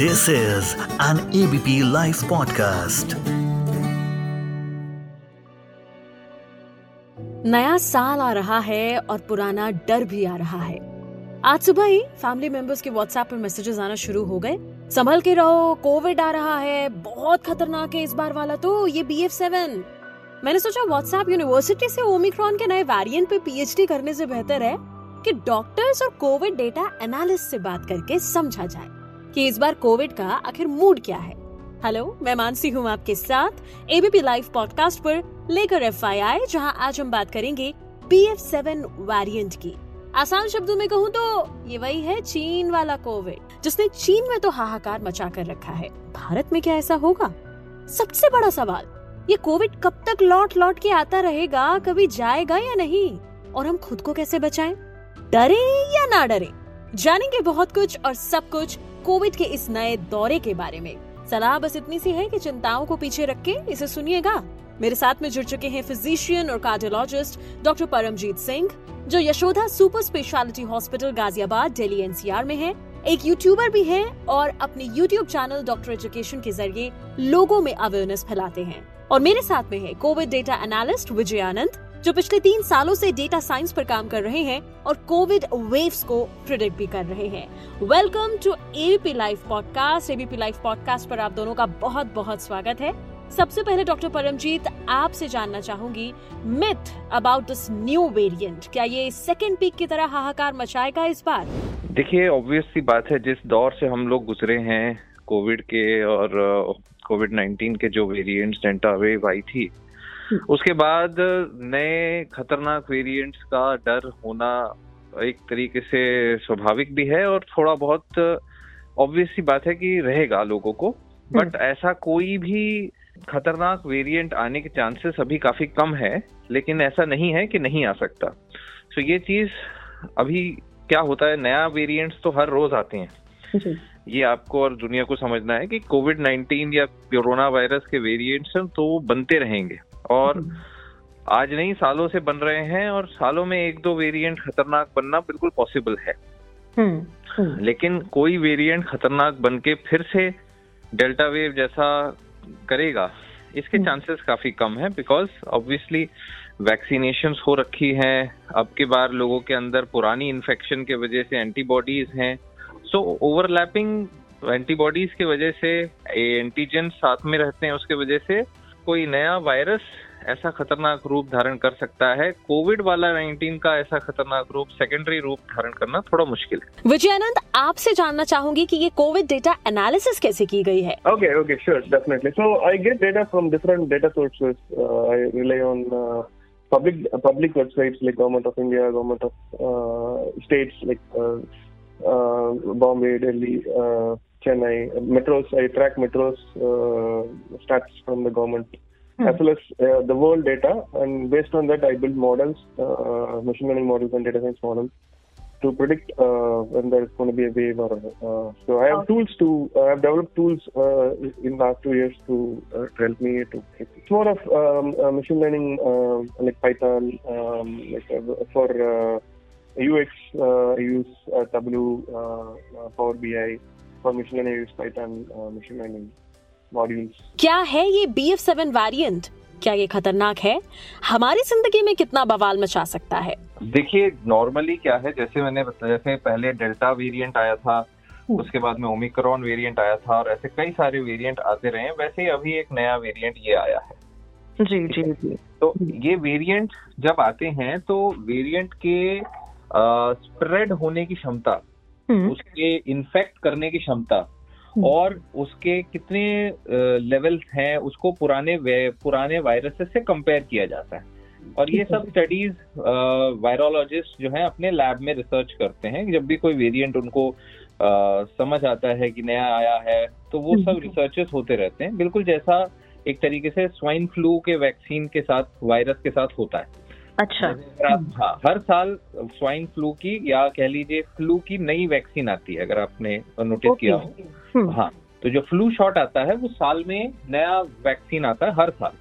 This is an ABP Life podcast. नया साल आ रहा है और पुराना डर भी आ रहा है। आज सुबह ही फैमिली मेंबर्स के व्हाट्सएप पर मैसेजेस आना शुरू हो गए। संभल के रहो कोविड आ रहा है, बहुत खतरनाक है इस बार वाला तो ये बी एफ़ सेवन मैंने सोचा व्हाट्सएप यूनिवर्सिटी से ओमिक्रॉन के नए वेरिएंट पे पीएचडी करने से बेहतर है कि डॉक्टर्स और कोविड डेटा एनालिस्ट से बात करके समझा जाए। कि इस बार कोविड का आखिर मूड क्या है? हेलो मैं मानसी हूँ आपके साथ एबीपी लाइव पॉडकास्ट पर लेकर एफ़ आई आई जहाँ आज हम बात करेंगे बी एफ़ सेवन वेरियंट की। आसान शब्दों में कहूँ तो ये वही है चीन वाला कोविड, जिसने चीन में तो हाहाकार मचा कर रखा है। भारत में क्या ऐसा होगा? सबसे बड़ा सवाल, ये कोविड कब तक लौट लौट के आता रहेगा, कभी जाएगा या नहीं? और हम खुद को कैसे बचाएँ? डरे या ना डरे? जानेंगे बहुत कुछ और सब कुछ कोविड के इस नए दौरे के बारे में। सलाह बस इतनी सी है कि चिंताओं को पीछे रख के इसे सुनिएगा। मेरे साथ में जुड़ चुके हैं फिजिशियन और कार्डियोलॉजिस्ट डॉक्टर परमजीत सिंह, जो Yashoda super speciality hospital Ghaziabad, Delhi NCR में है। एक यूट्यूबर भी हैं और अपने यूट्यूब चैनल डॉक्टर एजुकेशन के ज़रिए लोगों में अवेयरनेस फैलाते हैं। और मेरे साथ में है COVID data analyst Vijay Anand जो पिछले तीन सालों से डेटा साइंस पर काम कर रहे हैं और कोविड वेव्स को प्रिडिक्ट भी कर रहे हैं। Welcome to ABP live podcast ABP live podcast पर आप दोनों का बहुत बहुत स्वागत है। सबसे पहले डॉक्टर परमजीत, आपसे जानना चाहूँगी myth about this new variant क्या ये सेकेंड पीक की तरह हाहाकार मचाएगा इस बार? देखिए ऑब्वियस सी बात है, जिस दौर से हम लोग गुजरे हैं कोविड के और कोविड नाइन्टीन के जो वेरिएंट्स डेल्टा वेव आई थी उसके बाद नए खतरनाक वेरिएंट्स का डर होना एक तरीके से स्वाभाविक भी है और थोड़ा बहुत ऑब्वियस सी बात है कि रहेगा लोगों को। But hmm. ऐसा कोई भी खतरनाक वेरिएंट आने के चांसेस अभी काफ़ी कम है लेकिन ऐसा नहीं है कि नहीं आ सकता। सो so ये चीज़ अभी क्या होता है नया वेरिएंट्स तो हर रोज आते हैं। ये आपको और दुनिया को समझना है कि कोविड 19 या कोरोना वायरस के वेरिएंट्स हैं तो बनते रहेंगे। और हम्म। आज नहीं सालों से बन रहे हैं और सालों में एक दो वेरिएंट खतरनाक बनना बिल्कुल पॉसिबल है हम्म, हम्म। लेकिन कोई वेरिएंट खतरनाक बन के फिर से डेल्टा वेव जैसा करेगा इसके चांसेस काफ़ी कम है बिकॉज़ ऑब्वियसली वैक्सीनेशन हो रखी है अब के बार लोगों के अंदर पुरानी इन्फेक्शन के वजह से एंटीबॉडीज हैं सो ओवरलैपिंग एंटीबॉडीज के वजह से एंटीजन साथ में रहते हैं उसके वजह से कोई नया वायरस ऐसा खतरनाक रूप धारण कर सकता है? कोविड वाला 19 का ऐसा खतरनाक रूप सेकेंडरी रूप धारण करना थोड़ा मुश्किल है। विजयानंद आपसे जानना चाहूँगी कि ये कोविड डेटा एनालिसिस कैसे की गई है? Okay okay sure definitely so I get data from different data sources I rely on public uh, public websites like government of India, government of uh, uh, uh, Bombay, Delhi, uh, Chennai, metros. I track metros uh, stats from the government hmm. as well as uh, the world data, and based on that, I build models, uh, machine learning models, and data science models to predict uh, when there's going to be a wave or uh, so I have okay. tools to uh, I've developed tools uh, in the last two years to, uh, to help me to it's more of um, uh, machine learning like Python um, like for UX I use Tableau Power BI for machine learning use Python uh, machine learning modules. क्या है ये B F seven variant क्या ये खतरनाक है हमारी ज़िंदगी में कितना बवाल मचा सकता है देखिए नॉर्मली क्या है जैसे मैंने जैसे पहले डेल्टा वेरिएंट आया था। उसके बाद में ओमिक्रॉन वेरिएंट आया था और ऐसे कई सारे वेरिएंट आते रहे वैसे ही अभी एक नया वेरिएंट ये आया है जी जी जी तो ये वेरिएंट जब आते हैं तो वेरिएंट के स्प्रेड होने की क्षमता हम्म। उसके इन्फेक्ट करने की क्षमता हम्म। और उसके कितने लेवल्स हैं उसको पुराने पुराने वायरसेस से कंपेयर किया जाता है और ये सब स्टडीज़ वायरोलॉजिस्ट जो है अपने लैब में रिसर्च करते हैं जब भी कोई वेरिएंट उनको आ, समझ आता है कि नया आया है तो वो सब रिसर्चेस हम्म। होते रहते हैं बिल्कुल जैसा एक तरीके से स्वाइन फ्लू के वैक्सीन के साथ वायरस के साथ होता है अच्छा। हाँ हर साल स्वाइन फ्लू की या कह लीजिए फ्लू की नई वैक्सीन आती है अगर आपने नोटिस किया हो। हम्म। हाँ तो जो फ्लू शॉट आता है वो साल में नया वैक्सीन आता है हर साल।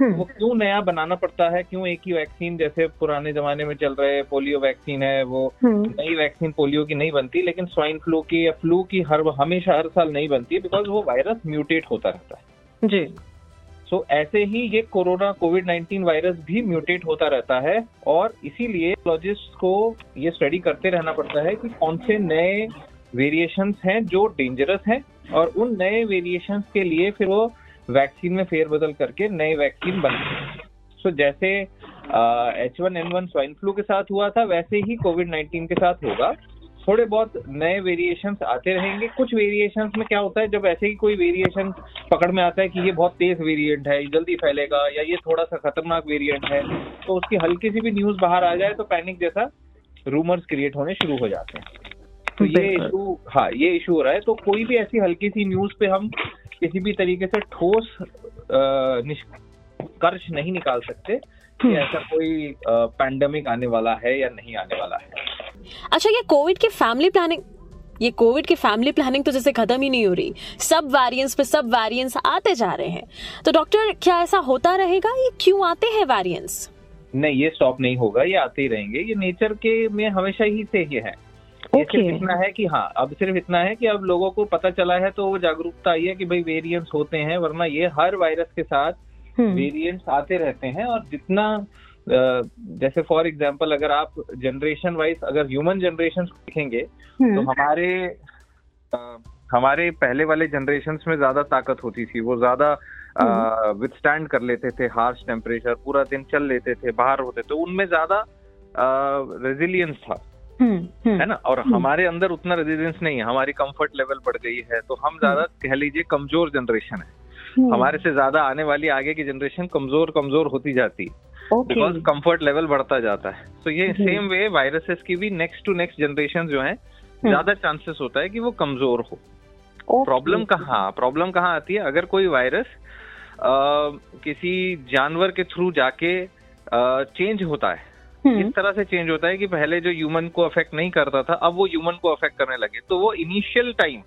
हम्म। वो क्यों नया बनाना पड़ता है? क्यों एक ही वैक्सीन जैसे पुराने जमाने में चल रहे पोलियो वैक्सीन है वो हम्म। नई वैक्सीन पोलियो की नहीं बनती लेकिन स्वाइन फ्लू की या फ्लू की हर हमेशा हर साल नहीं बनती बिकॉज़ वो वायरस म्यूटेट होता रहता है। जी। सो so, ऐसे ही ये कोरोना कोविड 19 वायरस भी म्यूटेट होता रहता है और इसीलिए लॉजिस्ट को ये स्टडी करते रहना पड़ता है कि कौन से नए वेरिएशंस हैं जो डेंजरस हैं और उन नए वेरिएशंस के लिए फिर वो वैक्सीन में फेरबदल करके नए वैक्सीन बनाते हैं। सो जैसे H one N one swine flu के साथ हुआ था वैसे ही कोविड 19 के साथ होगा। थोड़े बहुत नए वेरिएशन आते रहेंगे। कुछ वेरिएशन में क्या होता है जब ऐसे ही कोई वेरिएशन पकड़ में आता है कि ये बहुत तेज वेरिएंट है जल्दी फैलेगा या ये थोड़ा सा खतरनाक वेरिएंट है तो उसकी हल्की सी भी न्यूज़ बाहर आ जाए तो पैनिक जैसा रूमर्स क्रिएट होने शुरू हो जाते हैं। तो ये इशू हाँ ये इशू हो रहा है। तो कोई भी ऐसी हल्की सी न्यूज़ पे हम किसी भी तरीके से ठोस निष्कर्ष नहीं निकाल सकते कि हम्म। ऐसा कोई पैंडेमिक आने वाला है या नहीं आने वाला है। अच्छा ये कोविड की फैमिली प्लानिंग ये कोविड की फैमिली प्लानिंग तो जैसे खत्म ही नहीं हो रही। सब वेरिएंट्स पे सब वेरिएंट्स आते जा रहे हैं। तो डॉक्टर क्या ऐसा होता रहेगा? ये क्यों आते हैं वेरिएंट्स नहीं ये स्टॉप नहीं होगा ये आते ही रहेंगे। ये नेचर के में हमेशा ही से ही है। ये Okay. सिर्फ़ इतना है कि हाँ अब सिर्फ़ इतना है कि अब लोगों को पता चला है तो वो जागरूकता आई है कि भाई वेरिएंट्स होते हैं वरना ये हर वायरस के साथ हम्म। वेरिएंट्स आते रहते हैं और जितना जैसे फॉर एग्जांपल अगर आप जनरेशन वाइज अगर ह्यूमन जनरेशन देखेंगे तो हम्म। हमारे अ, हमारे पहले वाले जनरेशन में ज़्यादा ताकत होती थी। वो ज़्यादा विथस्टैंड कर लेते थे हार्श टेम्परेचर पूरा दिन चल लेते थे बाहर होते। थे उनमें ज़्यादा रेजिलियंस था। हम्म, हम्म। है ना? और हम्म। हमारे अंदर उतना रेजिलियंस नहीं है। हमारी कंफर्ट लेवल बढ़ गई है। तो हम ज़्यादा कह लीजिए कमज़ोर जनरेशन है। हम्म। हमारे से ज़्यादा आने वाली आगे की जनरेशन कमज़ोर कमज़ोर होती जाती है। बिकॉज़ कंफर्ट लेवल बढ़ता जाता है तो so ये सेम वे वायरसेस की भी नेक्स्ट टू नेक्स्ट जनरेशन जो है हम्म। ज़्यादा चांसेस होता है कि वो कमज़ोर हो प्रॉब्लम कहाँ प्रॉब्लम कहाँ आती है अगर कोई वायरस किसी जानवर के थ्रू जाके चेंज होता है हम्म। इस तरह से चेंज होता है कि पहले जो ह्यूमन को अफेक्ट नहीं करता था अब वो ह्यूमन को अफेक्ट करने लगे तो वो इनिशियल टाइम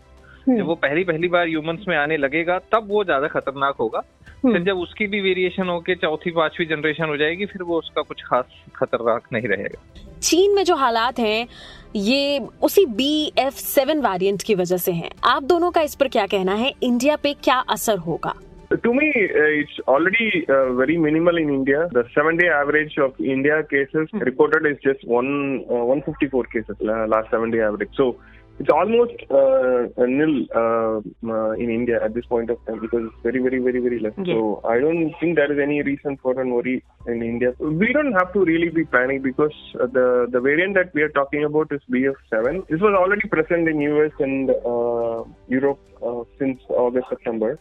हम्म। जब वो पहली पहली बार ह्यूमंस में आने लगेगा तब वो ज़्यादा खतरनाक होगा। फिर जब उसकी भी वेरिएशन होके चौथी पांचवी जनरेशन हो जाएगी फिर वो उसका कुछ खास खतरनाक नहीं रहेगा चीन में जो हालात हैं ये उसी बी एफ़ सेवन वेरियंट की वजह से हैं आप दोनों का इस पर क्या कहना है इंडिया पे क्या असर होगा To me, uh, it's already uh, very minimal in India. The seven-day average of India cases reported is just one uh, 154 cases uh, last seven-day average. So it's almost uh, nil uh, uh, in India at this point of time because it's very, very, very, very less. Yes. So I don't think there is any reason for an worry in India. We don't have to really be panicked because uh, the the variant that we are talking about is BF7. This was already present in US and uh, Europe uh, since August, September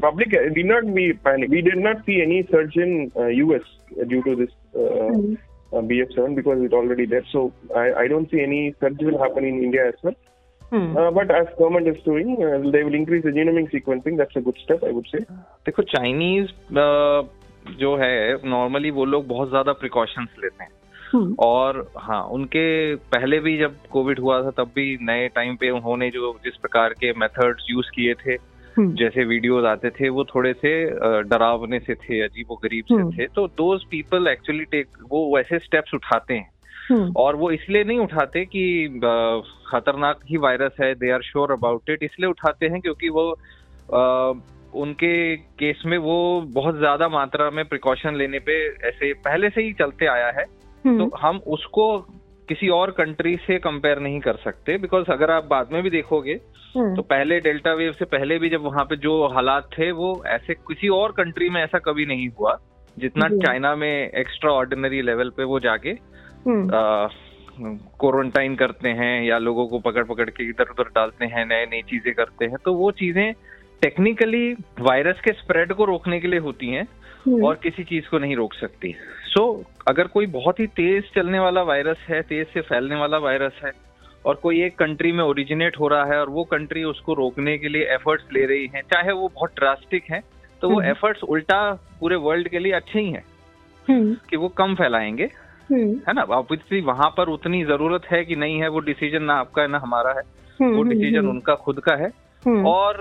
public uh, did not be panic. We did not see any surge in uh, US due to this uh, BF7 because it's already there. So I, I don't see any surge will happen in India as well. Uh, but as government is doing, uh, they will increase the genomic sequencing. That's a good step, I would say. देखो Chinese जो है normally वो लोग बहुत ज़्यादा precautions लेते हैं और हाँ उनके पहले भी जब कोविड हुआ था तब भी नए टाइम पे उन्होंने जो जिस प्रकार के मेथड्स यूज़ किए थे जैसे वीडियोस आते थे वो थोड़े से डरावने से थे अजीबो गरीब से हम्म। थे तो दोज पीपल एक्चुअली टेक वो वैसे स्टेप्स उठाते हैं हम्म। और वो इसलिए नहीं उठाते कि खतरनाक ही वायरस है they are sure about it इसलिए उठाते हैं क्योंकि वो उनके केस में वो बहुत ज़्यादा मात्रा में प्रिकॉशन लेने पे ऐसे पहले से ही चलते आया है तो हम उसको किसी और कंट्री से कंपेयर नहीं कर सकते बिकॉज़ अगर आप बाद में भी देखोगे तो पहले डेल्टा वेव से पहले भी जब वहाँ पे जो हालात थे वो ऐसे किसी और कंट्री में ऐसा कभी नहीं हुआ जितना चाइना में एक्स्ट्रा ऑर्डिनरी लेवल पे वो जाके हम्म। क्वारंटाइन करते हैं या लोगों को पकड़ पकड़ के इधर उधर डालते हैं नए नई चीज़ें करते हैं तो वो चीज़ें टेक्निकली वायरस के स्प्रेड को रोकने के लिए होती हैं और किसी चीज़ को नहीं रोक सकती। सो अगर कोई बहुत ही तेज चलने वाला वायरस है तेज से फैलने वाला वायरस है और कोई एक कंट्री में ओरिजिनेट हो रहा है और वो कंट्री उसको रोकने के लिए एफर्ट्स ले रही है चाहे वो बहुत ड्रास्टिक है तो वो हम्म। एफर्ट्स उल्टा पूरे वर्ल्ड के लिए अच्छे ही हैं कि वो कम फैलाएँगे। है ना? ऑब्वियसली वहाँ पर उतनी ज़रूरत है कि नहीं है वो डिसीज़न ना आपका है ना हमारा है। वो डिसीज़न उनका खुद का है। और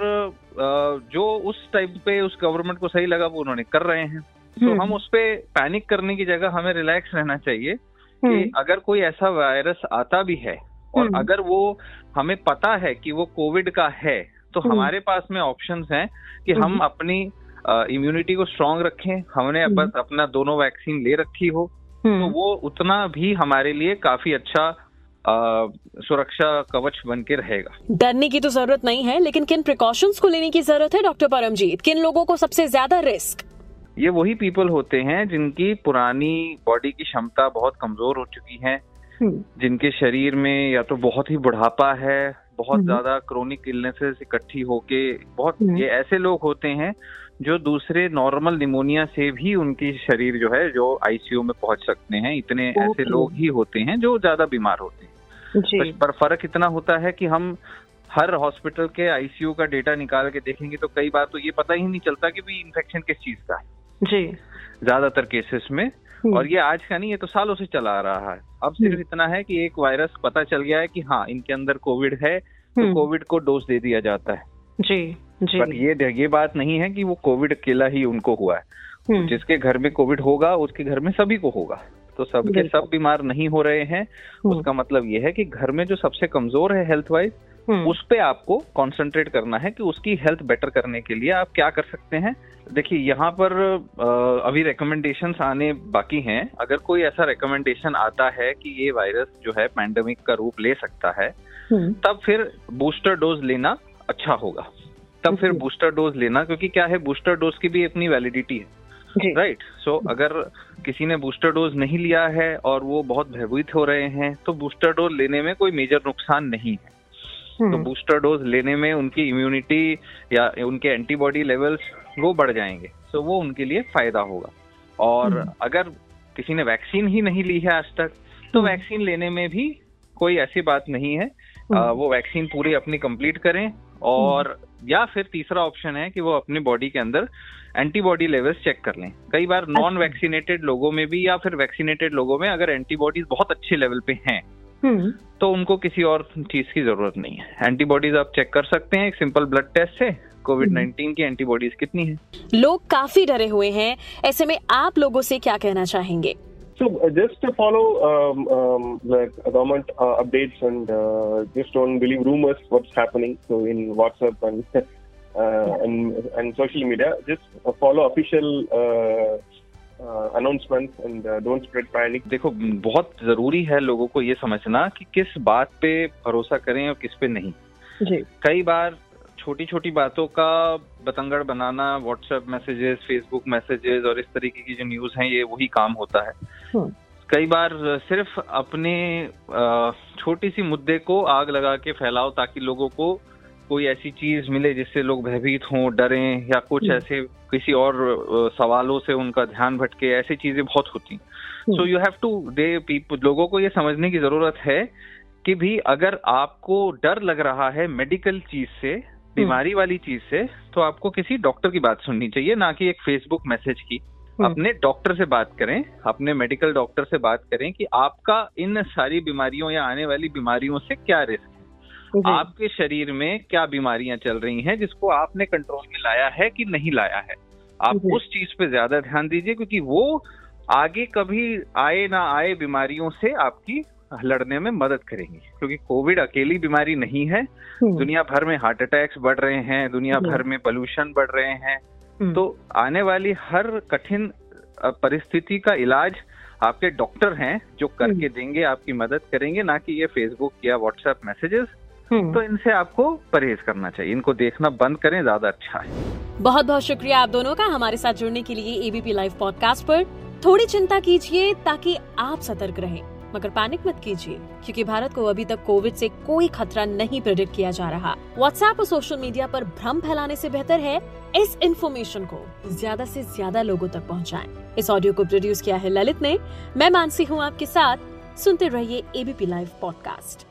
जो उस टाइप पे उस गवर्नमेंट को सही लगा वो उन्होंने कर रहे हैं। तो हम्म। हम उस पे पैनिक करने की जगह हमें रिलैक्स रहना चाहिए कि हम्म, अगर कोई ऐसा वायरस आता भी है और हम्म। अगर वो हमें पता है कि वो कोविड का है तो। हमारे पास में ऑप्शंस हैं कि हम। अपनी इम्यूनिटी को स्ट्रांग रखें हमने। अप- अपना दोनों वैक्सीन ले रखी हो तो वो उतना भी हमारे लिए काफ़ी अच्छा अ, सुरक्षा कवच बन के रहेगा डरने की तो ज़रूरत नहीं है लेकिन किन प्रिकॉशंस को लेने की ज़रूरत है डॉक्टर परमजीत किन लोगों को सबसे ज़्यादा रिस्क ये वही पीपल होते हैं जिनकी पुरानी बॉडी की क्षमता बहुत कमज़ोर हो चुकी है। जिनके शरीर में या तो बहुत ही बुढ़ापा है बहुत हम्म। ज़्यादा क्रोनिक इलनेसेस इकट्ठी होके बहुत हम्म। ये ऐसे लोग होते हैं जो दूसरे नॉर्मल निमोनिया से भी उनकी शरीर जो है जो आईसीयू में पहुँच सकते हैं। इतने ऐसे लोग ही होते हैं जो ज़्यादा बीमार होते हैं। पर फ़र्क इतना होता है कि हम हर हॉस्पिटल के आईसीयू का डेटा निकाल के देखेंगे तो कई बार तो ये पता ही नहीं चलता कि भी इन्फेक्शन किस चीज़ का है। जी। ज़्यादातर केसेस में। हम्म। और ये आज का नहीं ये तो सालों से चला आ रहा है। अब सिर्फ़ इतना है कि एक वायरस पता चल गया है कि हाँ इनके अंदर कोविड है तो हम्म। कोविड को डोज दे दिया जाता है। जी जी। पर ये ये बात नहीं है कि वो कोविड अकेला ही उनको हुआ है। हम्म, जिसके घर में कोविड होगा उसके घर में सभी को होगा। तो सबके सब बीमार नहीं हो रहे हैं। हम्म, उसका मतलब ये है कि घर में जो सबसे कमज़ोर है हेल्थ वाइज हम्म, उस पे आपको कॉन्सेंट्रेट करना है कि उसकी हेल्थ बेटर करने के लिए आप क्या कर सकते हैं। देखिए यहाँ पर अभी रिकमेंडेशंस आने बाकी हैं। अगर कोई ऐसा रिकमेंडेशन आता है कि ये वायरस जो है पैंडेमिक का रूप ले सकता है हम्म, तब फिर बूस्टर डोज लेना अच्छा होगा। तब फिर बूस्टर डोज लेना क्योंकि क्या है बूस्टर डोज की भी अपनी वैलिडिटी है। राइट सो so, अगर किसी ने बूस्टर डोज नहीं लिया है और वो बहुत भयभीत हो रहे हैं तो बूस्टर डोज लेने में कोई मेजर नुकसान नहीं है। तो हम्म, बूस्टर डोज लेने में उनकी इम्यूनिटी या उनके एंटीबॉडी लेवल्स वो बढ़ जाएँगे तो वो उनके लिए फ़ायदा होगा और हम्म। अगर किसी ने वैक्सीन ही नहीं ली है आज तक तो हम्म। वैक्सीन लेने में भी कोई ऐसी बात नहीं है हम्म। आ, वो वैक्सीन पूरी अपनी कंप्लीट करें और या फिर तीसरा ऑप्शन है कि वो अपने बॉडी के अंदर एंटीबॉडी लेवल्स चेक कर लें कई बार नॉन अच्छा। वैक्सीनेटेड लोगों में भी या फिर वैक्सीनेटेड लोगों में अगर एंटीबॉडीज बहुत अच्छे लेवल पे हैं हम्म, तो उनको किसी और चीज़ की ज़रूरत नहीं है एंटीबॉडीज आप चेक कर सकते हैं एक सिंपल ब्लड टेस्ट से कोविड नाइन्टीन की एंटीबॉडीज कितनी है लोग काफ़ी डरे हुए हैं ऐसे में आप लोगों से क्या कहना चाहेंगे So uh, just to follow um, um, the government uh, updates and uh, just don't believe rumors what's happening. So in WhatsApp and uh, and and social media, just uh, follow official uh, uh, announcements and uh, don't spread panic. देखो बहुत ज़रूरी है लोगों को ये समझना कि किस बात पे भरोसा करें और किस पे नहीं जी कई बार छोटी छोटी बातों का बतंगड़ बनाना व्हाट्सएप मैसेजेस फेसबुक मैसेजेस और इस तरीके की जो न्यूज़ है ये वही काम होता है हम्म। कई बार सिर्फ़ अपने छोटी सी मुद्दे को आग लगा के फैलाओ ताकि लोगों को कोई ऐसी चीज़ मिले जिससे लोग भयभीत हों डरें या कुछ हम्म। ऐसे किसी और सवालों से उनका ध्यान भटके ऐसी चीज़ें बहुत होती so you have to the people लोगों को ये समझने की ज़रूरत है कि भी अगर आपको डर लग रहा है मेडिकल चीज़ से बीमारी वाली चीज़ से तो आपको किसी डॉक्टर की बात सुननी चाहिए ना कि एक फेसबुक मैसेज की। अपने डॉक्टर से बात करें अपने मेडिकल डॉक्टर से बात करें कि आपका इन सारी बीमारियों या आने वाली बीमारियों से क्या रिस्क आपके शरीर में क्या बीमारियाँ चल रही हैं जिसको आपने कंट्रोल में लाया है कि नहीं लाया है? आप उस चीज़ पे ज़्यादा ध्यान दीजिए क्योंकि वो आगे कभी आए ना आए बीमारियों से आपकी लड़ने में मदद करेंगी। क्योंकि कोविड अकेली बीमारी नहीं है। हम्म, दुनिया भर में हार्ट अटैक्स बढ़ रहे हैं दुनिया भर में पोल्यूशन बढ़ रहे हैं। हम्म, तो आने वाली हर कठिन परिस्थिति का इलाज आपके डॉक्टर हैं जो करके देंगे आपकी मदद करेंगे ना कि ये फेसबुक या व्हाट्सएप मैसेजेस हम्म। तो इनसे आपको परहेज करना चाहिए। इनको देखना बंद करें ज़्यादा अच्छा है। बहुत बहुत शुक्रिया आप दोनों का हमारे साथ जुड़ने के लिए एबीपी लाइव पॉडकास्ट पर। थोड़ी चिंता कीजिए ताकि आप सतर्क रहें मगर पैनिक मत कीजिए क्योंकि भारत को अभी तक कोविड से कोई खतरा नहीं प्रेडिक्ट किया जा रहा। व्हाट्सएप और सोशल मीडिया पर भ्रम फैलाने से बेहतर है इस इन्फॉर्मेशन को ज़्यादा से ज़्यादा लोगों तक पहुंचाएँ। इस ऑडियो को प्रोड्यूस किया है ललित ने। मैं मानसी हूँ आपके साथ। सुनते रहिए ABP live podcast